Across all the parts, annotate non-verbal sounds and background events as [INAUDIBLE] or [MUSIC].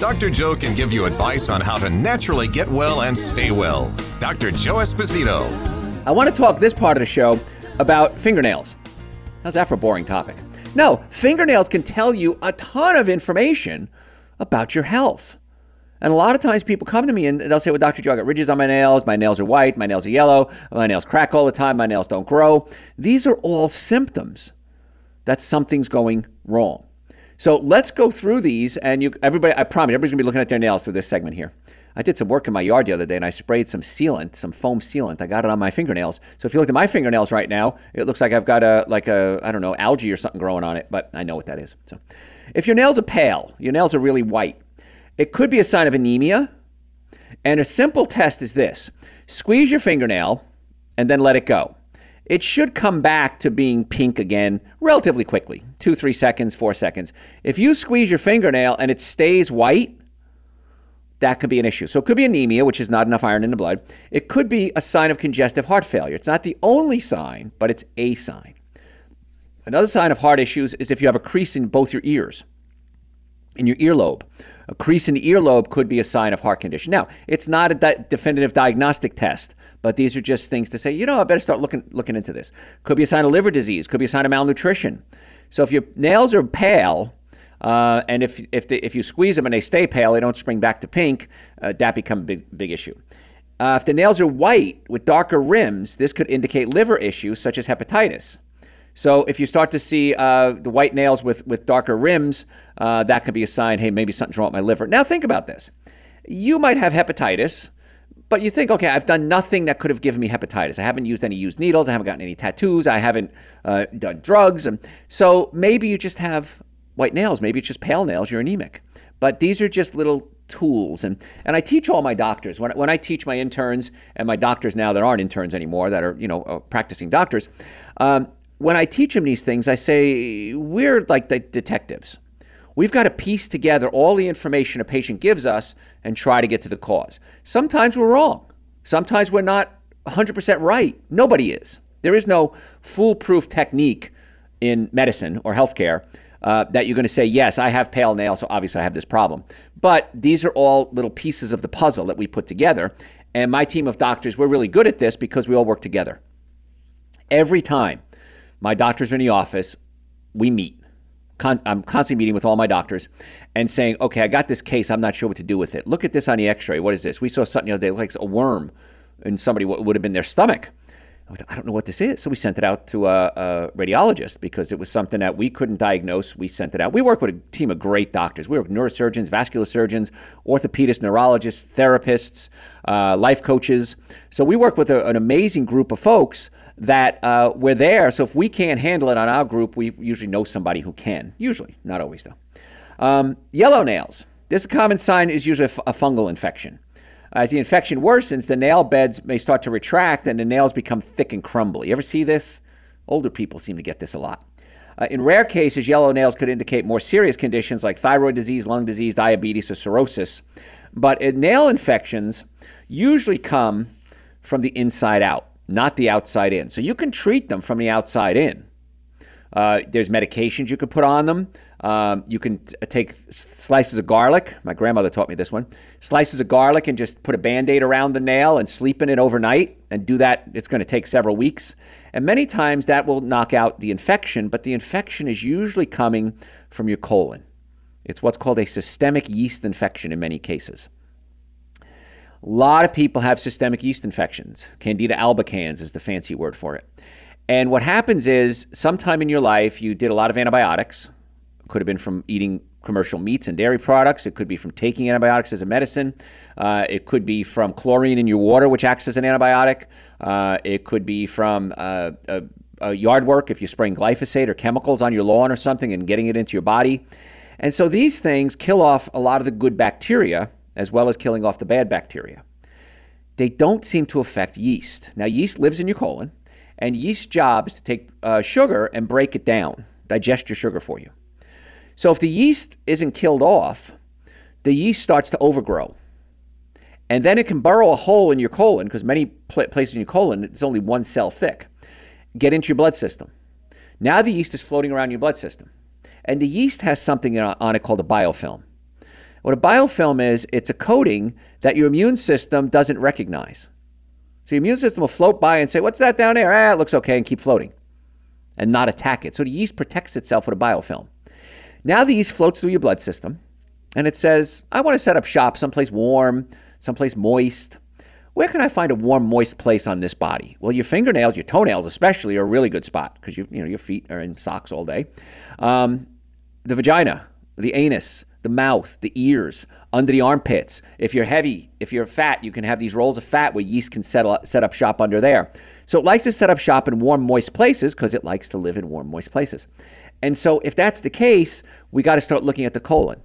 Dr. Joe can give you advice on how to naturally get well and stay well. Dr. Joe Esposito. I want to talk this part of the show about fingernails. How's that for a boring topic? No, fingernails can tell you a ton of information about your health. And a lot of times people come to me and they'll say, Well, Dr. Joe, I got ridges on my nails. My nails are white. My nails are yellow. My nails crack all the time. My nails don't grow. These are all symptoms that something's going wrong. So let's go through these, and you, everybody, I promise, everybody's gonna be looking at their nails through this segment here. I did some work in my yard the other day, and I sprayed some sealant, some foam sealant. I got it on my fingernails. So if you look at my fingernails right now, it looks like I've got a like a I don't know algae or something growing on it, but I know what that is. So if your nails are pale, your nails are really white, it could be a sign of anemia. And a simple test is this: squeeze your fingernail, and then let it go it should come back to being pink again relatively quickly two, three seconds, four seconds. If you squeeze your fingernail and it stays white, that could be an issue. So it could be anemia, which is not enough iron in the blood. It could be a sign of congestive heart failure. It's not the only sign, but it's a sign. Another sign of heart issues is if you have a crease in both your ears, in your earlobe. A crease in the earlobe could be a sign of heart condition. Now, it's not a di- definitive diagnostic test, but these are just things to say, you know, I better start looking looking into this. Could be a sign of liver disease, could be a sign of malnutrition. So if your nails are pale, uh, and if if if you squeeze them and they stay pale, they don't spring back to pink, uh, that becomes a big big issue. Uh, if the nails are white with darker rims, this could indicate liver issues such as hepatitis. So if you start to see uh, the white nails with, with darker rims, uh, that could be a sign, hey, maybe something's wrong with my liver. Now think about this. You might have hepatitis, but you think, okay, I've done nothing that could have given me hepatitis. I haven't used any used needles. I haven't gotten any tattoos. I haven't uh, done drugs. And so maybe you just have white nails. Maybe it's just pale nails. You're anemic. But these are just little tools. And, and I teach all my doctors. When, when I teach my interns and my doctors now that aren't interns anymore, that are, you know, uh, practicing doctors, um, when I teach them these things, I say, we're like the detectives. We've got to piece together all the information a patient gives us and try to get to the cause. Sometimes we're wrong. Sometimes we're not 100% right. Nobody is. There is no foolproof technique in medicine or healthcare uh, that you're going to say, yes, I have pale nails, so obviously I have this problem. But these are all little pieces of the puzzle that we put together. And my team of doctors, we're really good at this because we all work together. Every time my doctors are in the office, we meet. Con- I'm constantly meeting with all my doctors and saying, okay, I got this case. I'm not sure what to do with it. Look at this on the x ray. What is this? We saw something the other day, like a worm in somebody, what would have been their stomach. I don't know what this is. So we sent it out to a, a, radiologist because it was something that we couldn't diagnose. We sent it out. We work with a team of great doctors. We work with neurosurgeons, vascular surgeons, orthopedists, neurologists, therapists, uh, life coaches. So we work with a, an amazing group of folks that uh, we're there. So if we can't handle it on our group, we usually know somebody who can. Usually, not always though. Um, yellow nails. This common sign is usually a fungal infection. As the infection worsens, the nail beds may start to retract and the nails become thick and crumbly. You ever see this? Older people seem to get this a lot. Uh, in rare cases, yellow nails could indicate more serious conditions like thyroid disease, lung disease, diabetes, or cirrhosis. But uh, nail infections usually come from the inside out not the outside in. So you can treat them from the outside in. Uh, there's medications you can put on them. Um, you can t- take slices of garlic. My grandmother taught me this one. Slices of garlic and just put a band aid around the nail and sleep in it overnight and do that. It's going to take several weeks. And many times that will knock out the infection, but the infection is usually coming from your colon. It's what's called a systemic yeast infection in many cases. A lot of people have systemic yeast infections. Candida albicans is the fancy word for it. And what happens is, sometime in your life, you did a lot of antibiotics. Could have been from eating commercial meats and dairy products. It could be from taking antibiotics as a medicine. Uh, it could be from chlorine in your water, which acts as an antibiotic. Uh, it could be from uh, yard work if you're spraying glyphosate or chemicals on your lawn or something and getting it into your body. And so these things kill off a lot of the good bacteria as well as killing off the bad bacteria. they don't seem to affect yeast. Now, yeast lives in your colon, and yeast's job is to take uh, sugar and break it down, digest your sugar for you. So, if the yeast isn't killed off, the yeast starts to overgrow. And then it can burrow a hole in your colon, because many pl- places in your colon, it's only one cell thick, get into your blood system. Now the yeast is floating around your blood system. And the yeast has something on it called a biofilm. What a biofilm is, it's a coating that your immune system doesn't recognize. So your immune system will float by and say, What's that down there? Ah, it looks okay, and keep floating and not attack it. So the yeast protects itself with a biofilm. Now the yeast floats through your blood system and it says, I want to set up shop someplace warm, someplace moist. Where can I find a warm, moist place on this body? Well, your fingernails, your toenails especially, are a really good spot because you, you know, your feet are in socks all day. Um, the vagina, the anus, the mouth, the ears, under the armpits. If you're heavy, if you're fat, you can have these rolls of fat where yeast can set up, set up shop under there. So it likes to set up shop in warm, moist places because it likes to live in warm, moist places. And so if that's the case, we got to start looking at the colon.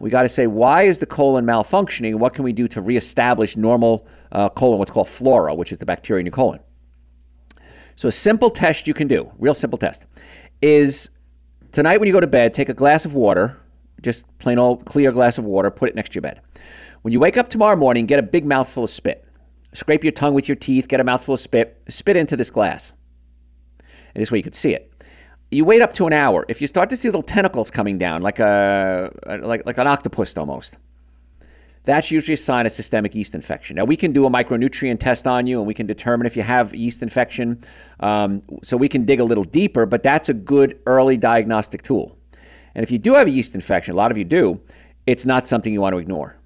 We got to say, why is the colon malfunctioning? What can we do to reestablish normal uh, colon, what's called flora, which is the bacteria in your colon? So a simple test you can do, real simple test, is tonight when you go to bed, take a glass of water, just plain old clear glass of water, put it next to your bed. When you wake up tomorrow morning, get a big mouthful of spit. Scrape your tongue with your teeth, get a mouthful of spit, spit into this glass. And this way you could see it. You wait up to an hour. If you start to see little tentacles coming down, like a like like an octopus almost, that's usually a sign of systemic yeast infection. Now, we can do a micronutrient test on you and we can determine if you have yeast infection. Um, so we can dig a little deeper, but that's a good early diagnostic tool. And if you do have a yeast infection, a lot of you do, it's not something you want to ignore.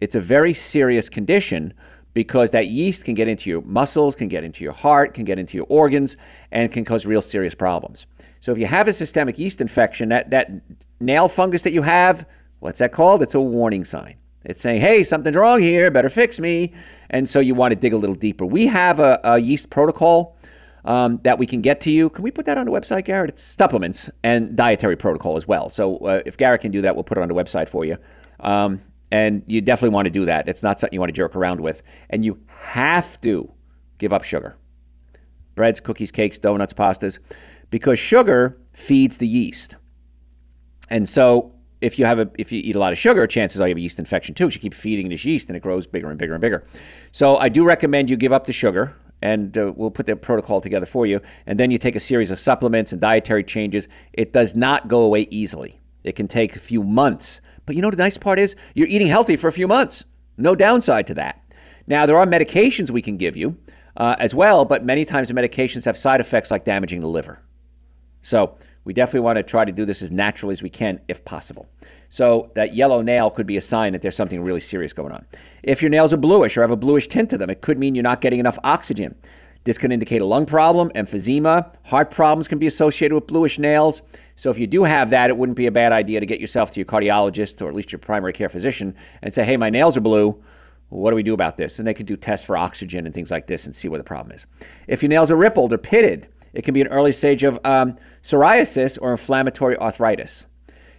It's a very serious condition because that yeast can get into your muscles, can get into your heart, can get into your organs, and can cause real serious problems. So if you have a systemic yeast infection, that, that nail fungus that you have, what's that called? It's a warning sign. It's saying, hey, something's wrong here, better fix me. And so you want to dig a little deeper. We have a, a yeast protocol um, that we can get to you. Can we put that on the website, Garrett? It's supplements and dietary protocol as well. So uh, if Garrett can do that, we'll put it on the website for you. Um, and you definitely want to do that. It's not something you want to jerk around with. And you have to give up sugar breads, cookies, cakes, donuts, pastas, because sugar feeds the yeast. And so if you have a if you eat a lot of sugar, chances are you have a yeast infection too. You keep feeding this yeast and it grows bigger and bigger and bigger. So I do recommend you give up the sugar and uh, we'll put the protocol together for you. And then you take a series of supplements and dietary changes. It does not go away easily. It can take a few months. But you know the nice part is you're eating healthy for a few months. No downside to that. Now there are medications we can give you uh, as well, but many times the medications have side effects like damaging the liver. So we definitely want to try to do this as naturally as we can if possible. So that yellow nail could be a sign that there's something really serious going on. If your nails are bluish or have a bluish tint to them, it could mean you're not getting enough oxygen. This can indicate a lung problem, emphysema, heart problems can be associated with bluish nails. So if you do have that, it wouldn't be a bad idea to get yourself to your cardiologist or at least your primary care physician and say, "Hey, my nails are blue. What do we do about this?" And they can do tests for oxygen and things like this and see where the problem is. If your nails are rippled or pitted, it can be an early stage of um, psoriasis or inflammatory arthritis.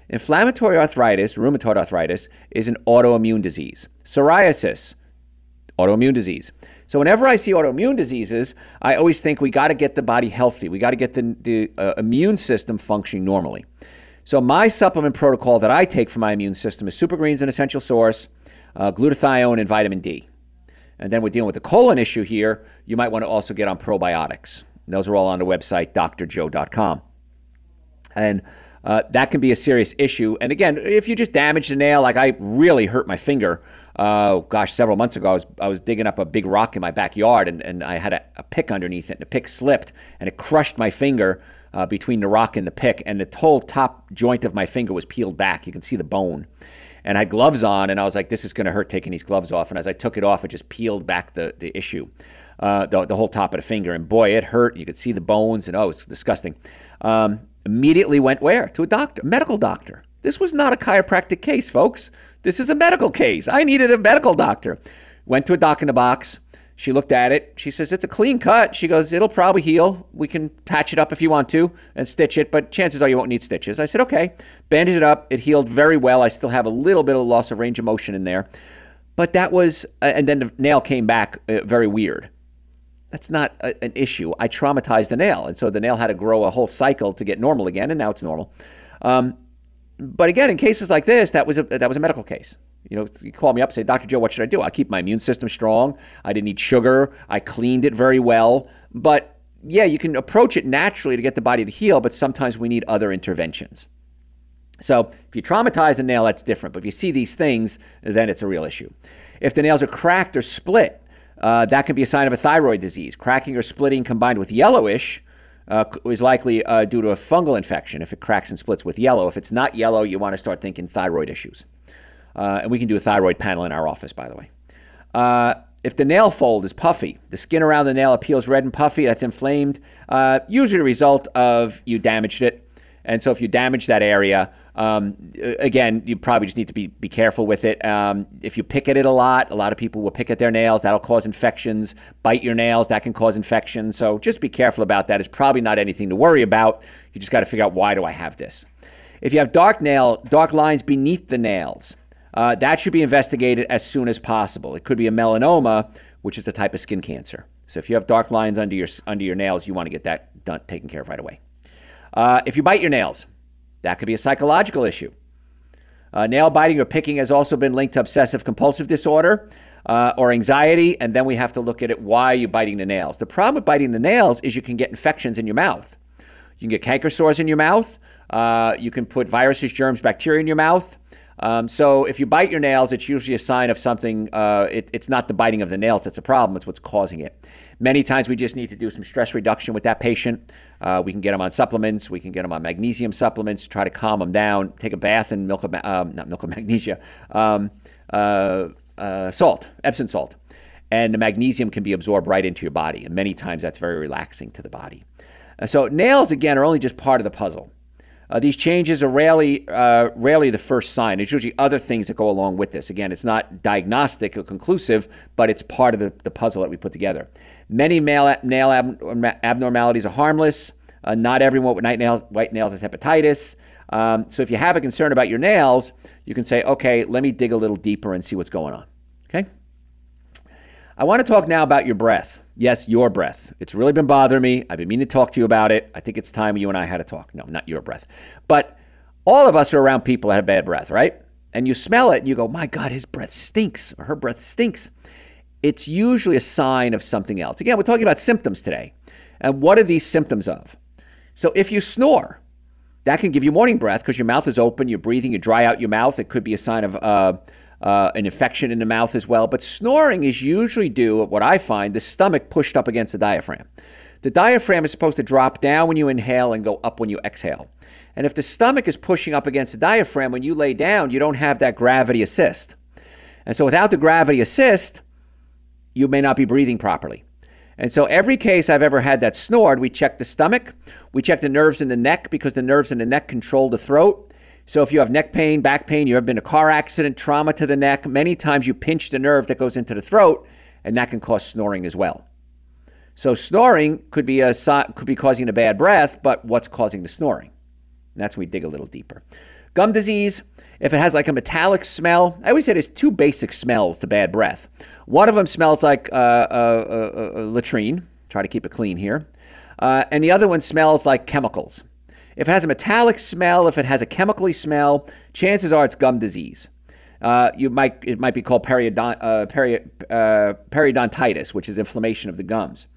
Inflammatory arthritis, rheumatoid arthritis, is an autoimmune disease. Psoriasis, autoimmune disease. So whenever I see autoimmune diseases, I always think we got to get the body healthy. We got to get the, the uh, immune system functioning normally. So my supplement protocol that I take for my immune system is Super Greens, an essential source, uh, glutathione, and vitamin D. And then we're dealing with the colon issue here. You might want to also get on probiotics. Those are all on the website, drjoe.com. And uh, that can be a serious issue. And again, if you just damage the nail, like I really hurt my finger, uh, gosh, several months ago, I was, I was digging up a big rock in my backyard and, and I had a, a pick underneath it, and the pick slipped and it crushed my finger uh, between the rock and the pick, and the whole top joint of my finger was peeled back. You can see the bone. And I had gloves on, and I was like, this is going to hurt taking these gloves off. And as I took it off, it just peeled back the, the issue uh, the, the, whole top of the finger. And boy, it hurt. You could see the bones, and oh, it was disgusting. Um, immediately went where? To a doctor, medical doctor. This was not a chiropractic case, folks. This is a medical case. I needed a medical doctor. Went to a doc in the box. She looked at it. She says, It's a clean cut. She goes, It'll probably heal. We can patch it up if you want to and stitch it, but chances are you won't need stitches. I said, Okay. Bandaged it up. It healed very well. I still have a little bit of loss of range of motion in there. but that was, uh, and then the nail came back uh, very weird. That's not a, an issue. I traumatized the nail, and so the nail had to grow a whole cycle to get normal again, and now it's normal. Um, but again, in cases like this, that was a that was a medical case. You know, you call me up, say, Dr. Joe, what should I do? I keep my immune system strong. I didn't eat sugar. I cleaned it very well. But yeah, you can approach it naturally to get the body to heal, but sometimes we need other interventions. So if you traumatize the nail, that's different. But if you see these things, then it's a real issue. If the nails are cracked or split, uh, that can be a sign of a thyroid disease. Cracking or splitting combined with yellowish uh, is likely uh, due to a fungal infection if it cracks and splits with yellow. If it's not yellow, you want to start thinking thyroid issues. Uh, and we can do a thyroid panel in our office, by the way. Uh, if the nail fold is puffy, the skin around the nail appeals red and puffy, that's inflamed, uh, usually a result of you damaged it. And so if you damage that area, um, again, you probably just need to be, be careful with it. Um, if you pick at it a lot, a lot of people will pick at their nails. That'll cause infections. Bite your nails, that can cause infections. So just be careful about that. It's probably not anything to worry about. You just got to figure out why do I have this. If you have dark nail, dark lines beneath the nails, uh, that should be investigated as soon as possible. It could be a melanoma, which is a type of skin cancer. So if you have dark lines under your under your nails, you want to get that done, taken care of right away. Uh, if you bite your nails, that could be a psychological issue. Uh, nail biting or picking has also been linked to obsessive compulsive disorder uh, or anxiety, and then we have to look at it why are you biting the nails? The problem with biting the nails is you can get infections in your mouth. You can get canker sores in your mouth. Uh, you can put viruses, germs, bacteria in your mouth. Um, so if you bite your nails, it's usually a sign of something. Uh, it, it's not the biting of the nails that's a problem; it's what's causing it. Many times we just need to do some stress reduction with that patient. Uh, we can get them on supplements. We can get them on magnesium supplements. Try to calm them down. Take a bath in milk of um, not milk of [LAUGHS] magnesia, um, uh, uh, salt, Epsom salt, and the magnesium can be absorbed right into your body. And many times that's very relaxing to the body. Uh, so nails again are only just part of the puzzle. Uh, these changes are rarely, uh, rarely the first sign. It's usually other things that go along with this. Again, it's not diagnostic or conclusive, but it's part of the, the puzzle that we put together. Many male, nail ab- abnormalities are harmless. Uh, not everyone with white nails, white nails has hepatitis. Um, so if you have a concern about your nails, you can say, okay, let me dig a little deeper and see what's going on. Okay? I want to talk now about your breath. Yes, your breath. It's really been bothering me. I've been meaning to talk to you about it. I think it's time you and I had a talk. No, not your breath. But all of us are around people that have bad breath, right? And you smell it and you go, my God, his breath stinks or her breath stinks. It's usually a sign of something else. Again, we're talking about symptoms today. And what are these symptoms of? So if you snore, that can give you morning breath because your mouth is open, you're breathing, you dry out your mouth. It could be a sign of uh, uh, an infection in the mouth as well. But snoring is usually due, at what I find, the stomach pushed up against the diaphragm. The diaphragm is supposed to drop down when you inhale and go up when you exhale. And if the stomach is pushing up against the diaphragm when you lay down, you don't have that gravity assist. And so without the gravity assist, you may not be breathing properly. And so every case I've ever had that snored, we check the stomach, we check the nerves in the neck because the nerves in the neck control the throat. So if you have neck pain, back pain, you have been in a car accident, trauma to the neck, many times you pinch the nerve that goes into the throat, and that can cause snoring as well. So snoring could be a could be causing a bad breath, but what's causing the snoring? And that's when we dig a little deeper. Gum disease, if it has like a metallic smell, I always say there's two basic smells to bad breath. One of them smells like uh, uh, uh, latrine. Try to keep it clean here. Uh, and the other one smells like chemicals. If it has a metallic smell, if it has a chemically smell, chances are it's gum disease. Uh, you might it might be called periodont, uh, peri, uh, periodontitis, which is inflammation of the gums.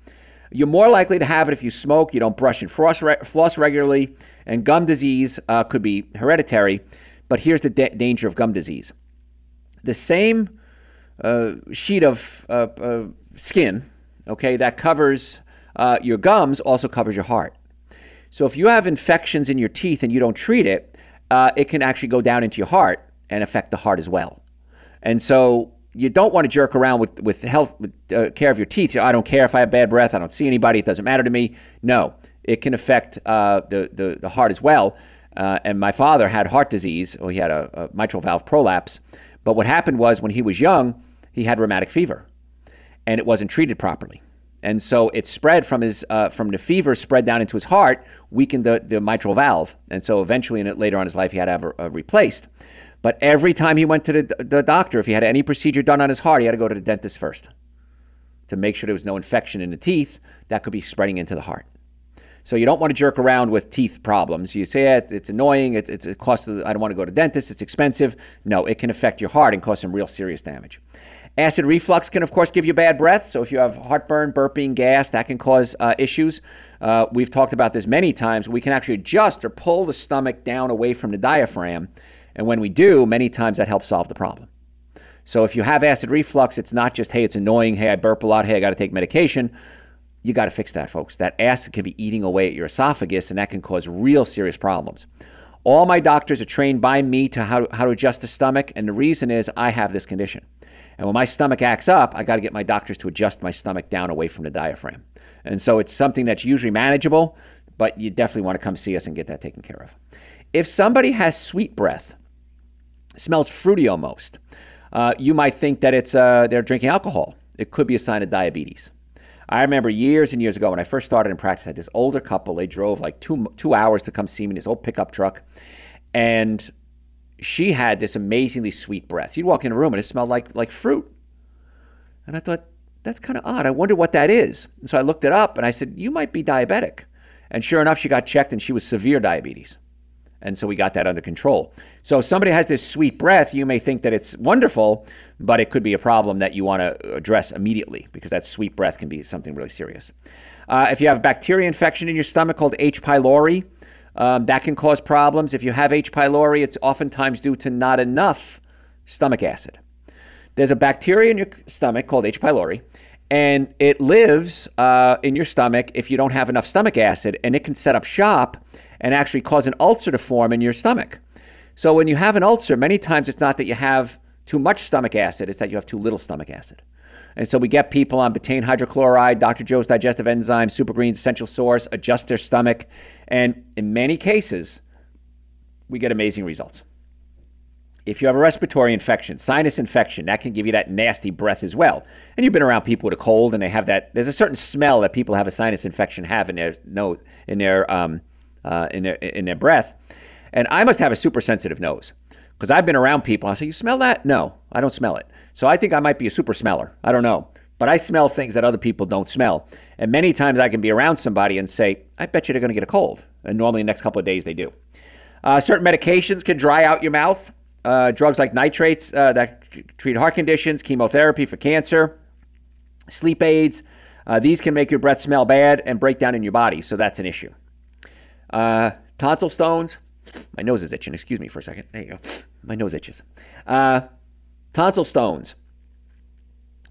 You're more likely to have it if you smoke, you don't brush and floss, re- floss regularly, and gum disease uh, could be hereditary. But here's the da- danger of gum disease: the same uh, sheet of uh, skin, okay, that covers your gums also covers your heart. So if you have infections in your teeth and you don't treat it, uh, it can actually go down into your heart and affect the heart as well. And so you don't want to jerk around with with health with, uh, care of your teeth. I don't care if I have bad breath. I don't see anybody. It doesn't matter to me. No, it can affect uh, the, the, the heart as well. Uh, and my father had heart disease. Well, he had a, a mitral valve prolapse. But what happened was when he was young, he had rheumatic fever, and it wasn't treated properly and so it spread from his uh, from the fever spread down into his heart, weakened the, the mitral valve, and so eventually, in later on in his life, he had to have it uh, replaced. But every time he went to the, the doctor, if he had any procedure done on his heart, he had to go to the dentist first to make sure there was no infection in the teeth that could be spreading into the heart. So you don't want to jerk around with teeth problems. You say yeah, it's annoying. It's, it's it costs. I don't want to go to dentist. It's expensive. No, it can affect your heart and cause some real serious damage. Acid reflux can, of course, give you bad breath. So if you have heartburn, burping, gas, that can cause uh, issues. Uh, we've talked about this many times. We can actually adjust or pull the stomach down away from the diaphragm, and when we do, many times that helps solve the problem. So if you have acid reflux, it's not just hey, it's annoying. Hey, I burp a lot. Hey, I got to take medication you got to fix that, folks. That acid can be eating away at your esophagus, and that can cause real serious problems. All my doctors are trained by me to how, how to adjust the stomach, and the reason is I have this condition. And when my stomach acts up, I got to get my doctors to adjust my stomach down away from the diaphragm. And so it's something that's usually manageable, but you definitely want to come see us and get that taken care of. If somebody has sweet breath, smells fruity almost, uh, you might think that it's uh, they're drinking alcohol. It could be a sign of diabetes. I remember years and years ago when I first started in practice, I had this older couple. They drove like two two hours to come see me in this old pickup truck, and she had this amazingly sweet breath. You'd walk in a room and it smelled like like fruit, and I thought that's kind of odd. I wonder what that is. And so I looked it up and I said, "You might be diabetic," and sure enough, she got checked and she was severe diabetes. And so we got that under control. So if somebody has this sweet breath, you may think that it's wonderful, but it could be a problem that you want to address immediately because that sweet breath can be something really serious. Uh, if you have a bacteria infection in your stomach called H. pylori, um, that can cause problems. If you have H. pylori, it's oftentimes due to not enough stomach acid. There's a bacteria in your stomach called H. pylori, and it lives uh, in your stomach if you don't have enough stomach acid, and it can set up shop and actually cause an ulcer to form in your stomach. So when you have an ulcer, many times it's not that you have too much stomach acid, it's that you have too little stomach acid. And so we get people on betaine hydrochloride, Dr. Joe's digestive enzyme, Super Greens, Essential Source, adjust their stomach. And in many cases, we get amazing results. If you have a respiratory infection, sinus infection, that can give you that nasty breath as well. And you've been around people with a cold, and they have that. There's a certain smell that people have a sinus infection have in their nose, in their um, uh, in, their, in their breath. And I must have a super sensitive nose because I've been around people. I say, You smell that? No, I don't smell it. So I think I might be a super smeller. I don't know. But I smell things that other people don't smell. And many times I can be around somebody and say, I bet you they're going to get a cold. And normally, the next couple of days, they do. Uh, certain medications can dry out your mouth. Uh, drugs like nitrates uh, that treat heart conditions, chemotherapy for cancer, sleep aids. Uh, these can make your breath smell bad and break down in your body. So that's an issue. Uh, tonsil stones. My nose is itching. Excuse me for a second. There you go. My nose itches. Uh, tonsil stones.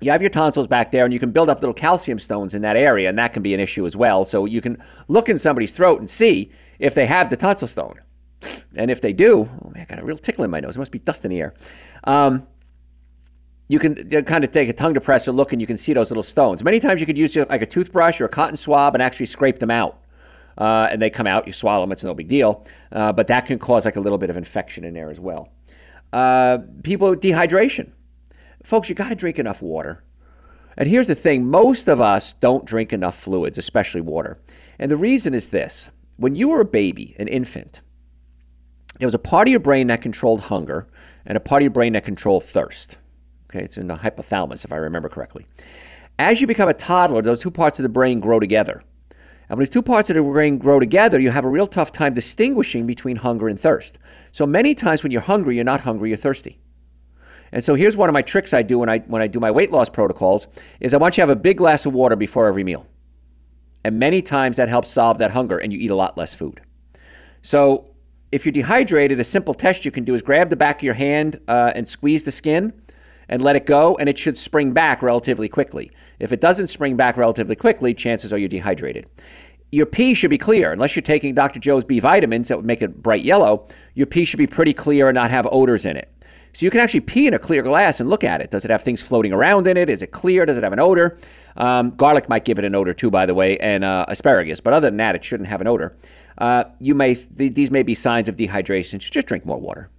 You have your tonsils back there, and you can build up little calcium stones in that area, and that can be an issue as well. So you can look in somebody's throat and see if they have the tonsil stone. And if they do, oh man, I got a real tickle in my nose. It must be dust in the air. Um, you can kind of take a tongue depressor look, and you can see those little stones. Many times you could use like a toothbrush or a cotton swab and actually scrape them out uh, and they come out. You swallow them; it's no big deal. Uh, but that can cause like a little bit of infection in there as well. Uh, people dehydration, folks, you got to drink enough water. And here's the thing: most of us don't drink enough fluids, especially water. And the reason is this: when you were a baby, an infant, there was a part of your brain that controlled hunger and a part of your brain that controlled thirst. Okay, it's in the hypothalamus, if I remember correctly. As you become a toddler, those two parts of the brain grow together. And when these two parts of the brain grow together, you have a real tough time distinguishing between hunger and thirst. So many times when you're hungry, you're not hungry, you're thirsty. And so here's one of my tricks I do when I when I do my weight loss protocols is I want you to have a big glass of water before every meal. And many times that helps solve that hunger and you eat a lot less food. So if you're dehydrated, a simple test you can do is grab the back of your hand uh, and squeeze the skin and let it go, and it should spring back relatively quickly. If it doesn't spring back relatively quickly, chances are you're dehydrated. Your pee should be clear, unless you're taking Dr. Joe's B vitamins that would make it bright yellow. Your pee should be pretty clear and not have odors in it. So you can actually pee in a clear glass and look at it. Does it have things floating around in it? Is it clear? Does it have an odor? Um, garlic might give it an odor too, by the way, and uh, asparagus. But other than that, it shouldn't have an odor. Uh, you may th- these may be signs of dehydration. Just drink more water.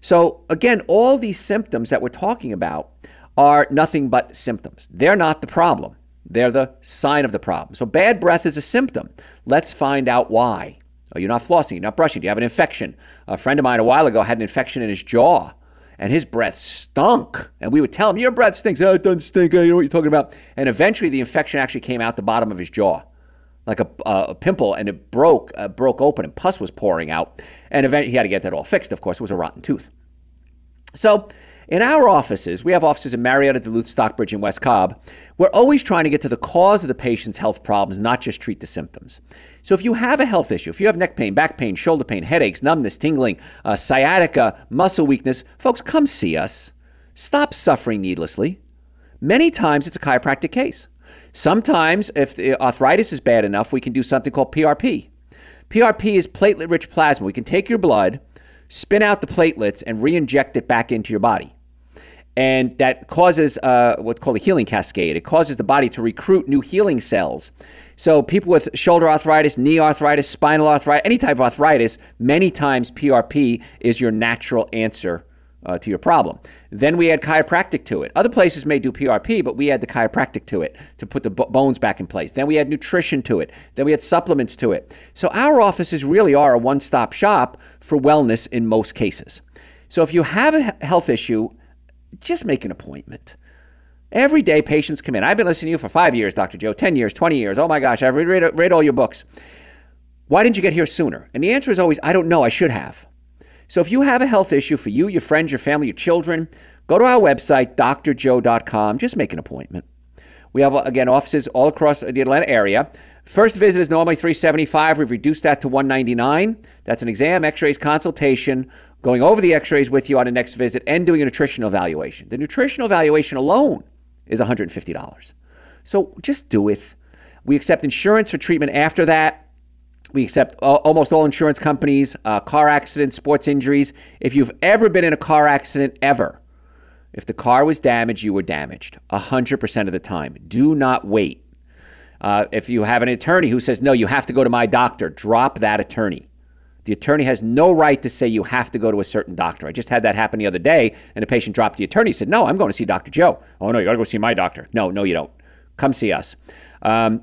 So, again, all these symptoms that we're talking about are nothing but symptoms. They're not the problem, they're the sign of the problem. So, bad breath is a symptom. Let's find out why. Oh, are you not flossing? You're not brushing? Do you have an infection? A friend of mine a while ago had an infection in his jaw and his breath stunk. And we would tell him, Your breath stinks. Oh, it doesn't stink. Oh, you know what you're talking about. And eventually the infection actually came out the bottom of his jaw like a, a pimple and it broke uh, broke open and pus was pouring out and eventually he had to get that all fixed of course it was a rotten tooth so in our offices, we have offices in Marietta, Duluth, Stockbridge, and West Cobb. We're always trying to get to the cause of the patient's health problems, not just treat the symptoms. So if you have a health issue, if you have neck pain, back pain, shoulder pain, headaches, numbness, tingling, uh, sciatica, muscle weakness, folks, come see us. Stop suffering needlessly. Many times it's a chiropractic case. Sometimes, if the arthritis is bad enough, we can do something called PRP. PRP is platelet rich plasma. We can take your blood, spin out the platelets, and re inject it back into your body and that causes uh, what's called a healing cascade. It causes the body to recruit new healing cells. So, people with shoulder arthritis, knee arthritis, spinal arthritis, any type of arthritis, many times PRP is your natural answer uh, to your problem. Then we add chiropractic to it. Other places may do PRP, but we add the chiropractic to it to put the b- bones back in place. Then we add nutrition to it. Then we add supplements to it. So, our offices really are a one stop shop for wellness in most cases. So, if you have a health issue, just make an appointment. Every day, patients come in. I've been listening to you for five years, Dr. Joe, 10 years, 20 years. Oh my gosh, I've read, read all your books. Why didn't you get here sooner? And the answer is always, I don't know, I should have. So if you have a health issue for you, your friends, your family, your children, go to our website, drjoe.com. Just make an appointment. We have, again, offices all across the Atlanta area. First visit is normally 375. We've reduced that to 199. That's an exam, x-rays, consultation, going over the x-rays with you on a next visit, and doing a nutritional evaluation. The nutritional evaluation alone is $150. So just do it. We accept insurance for treatment after that. We accept almost all insurance companies, uh, car accidents, sports injuries. If you've ever been in a car accident, ever, if the car was damaged, you were damaged 100% of the time. Do not wait. Uh, if you have an attorney who says, no, you have to go to my doctor, drop that attorney. The attorney has no right to say you have to go to a certain doctor. I just had that happen the other day, and a patient dropped the attorney. said, No, I'm going to see Dr. Joe. Oh, no, you got to go see my doctor. No, no, you don't. Come see us. Um,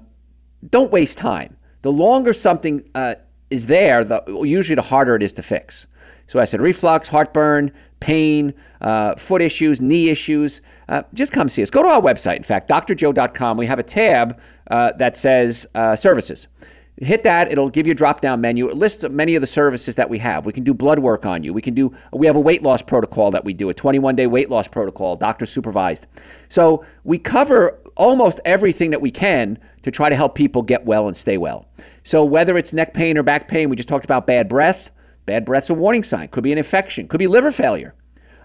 don't waste time. The longer something uh, is there, the, usually the harder it is to fix. So I said reflux, heartburn, pain, uh, foot issues, knee issues. Uh, just come see us. Go to our website, in fact, drjoe.com. We have a tab uh, that says uh, services. Hit that, it'll give you a drop down menu. It lists many of the services that we have. We can do blood work on you. We can do we have a weight loss protocol that we do, a 21 day weight loss protocol, doctor supervised. So we cover almost everything that we can to try to help people get well and stay well. So whether it's neck pain or back pain, we just talked about bad breath. Bad breath's a warning sign. Could be an infection. Could be liver failure.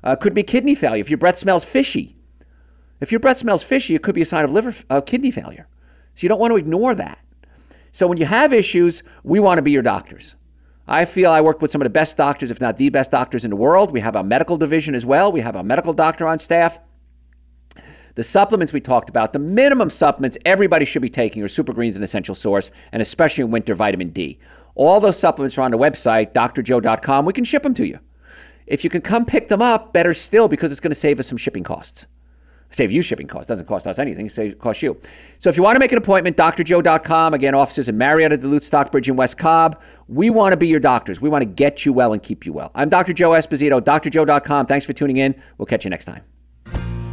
Uh, could be kidney failure. If your breath smells fishy, if your breath smells fishy, it could be a sign of liver uh, kidney failure. So you don't want to ignore that. So when you have issues, we want to be your doctors. I feel I work with some of the best doctors, if not the best doctors in the world. We have a medical division as well. We have a medical doctor on staff. The supplements we talked about, the minimum supplements everybody should be taking are Super Greens and Essential Source, and especially in winter, vitamin D. All those supplements are on the website, drjoe.com. We can ship them to you. If you can come pick them up, better still, because it's going to save us some shipping costs. Save you shipping costs. Doesn't cost us anything. It costs you. So if you want to make an appointment, drjoe.com. Again, offices in Marietta, Duluth, Stockbridge, and West Cobb. We want to be your doctors. We want to get you well and keep you well. I'm Dr. Joe Esposito, drjoe.com. Thanks for tuning in. We'll catch you next time.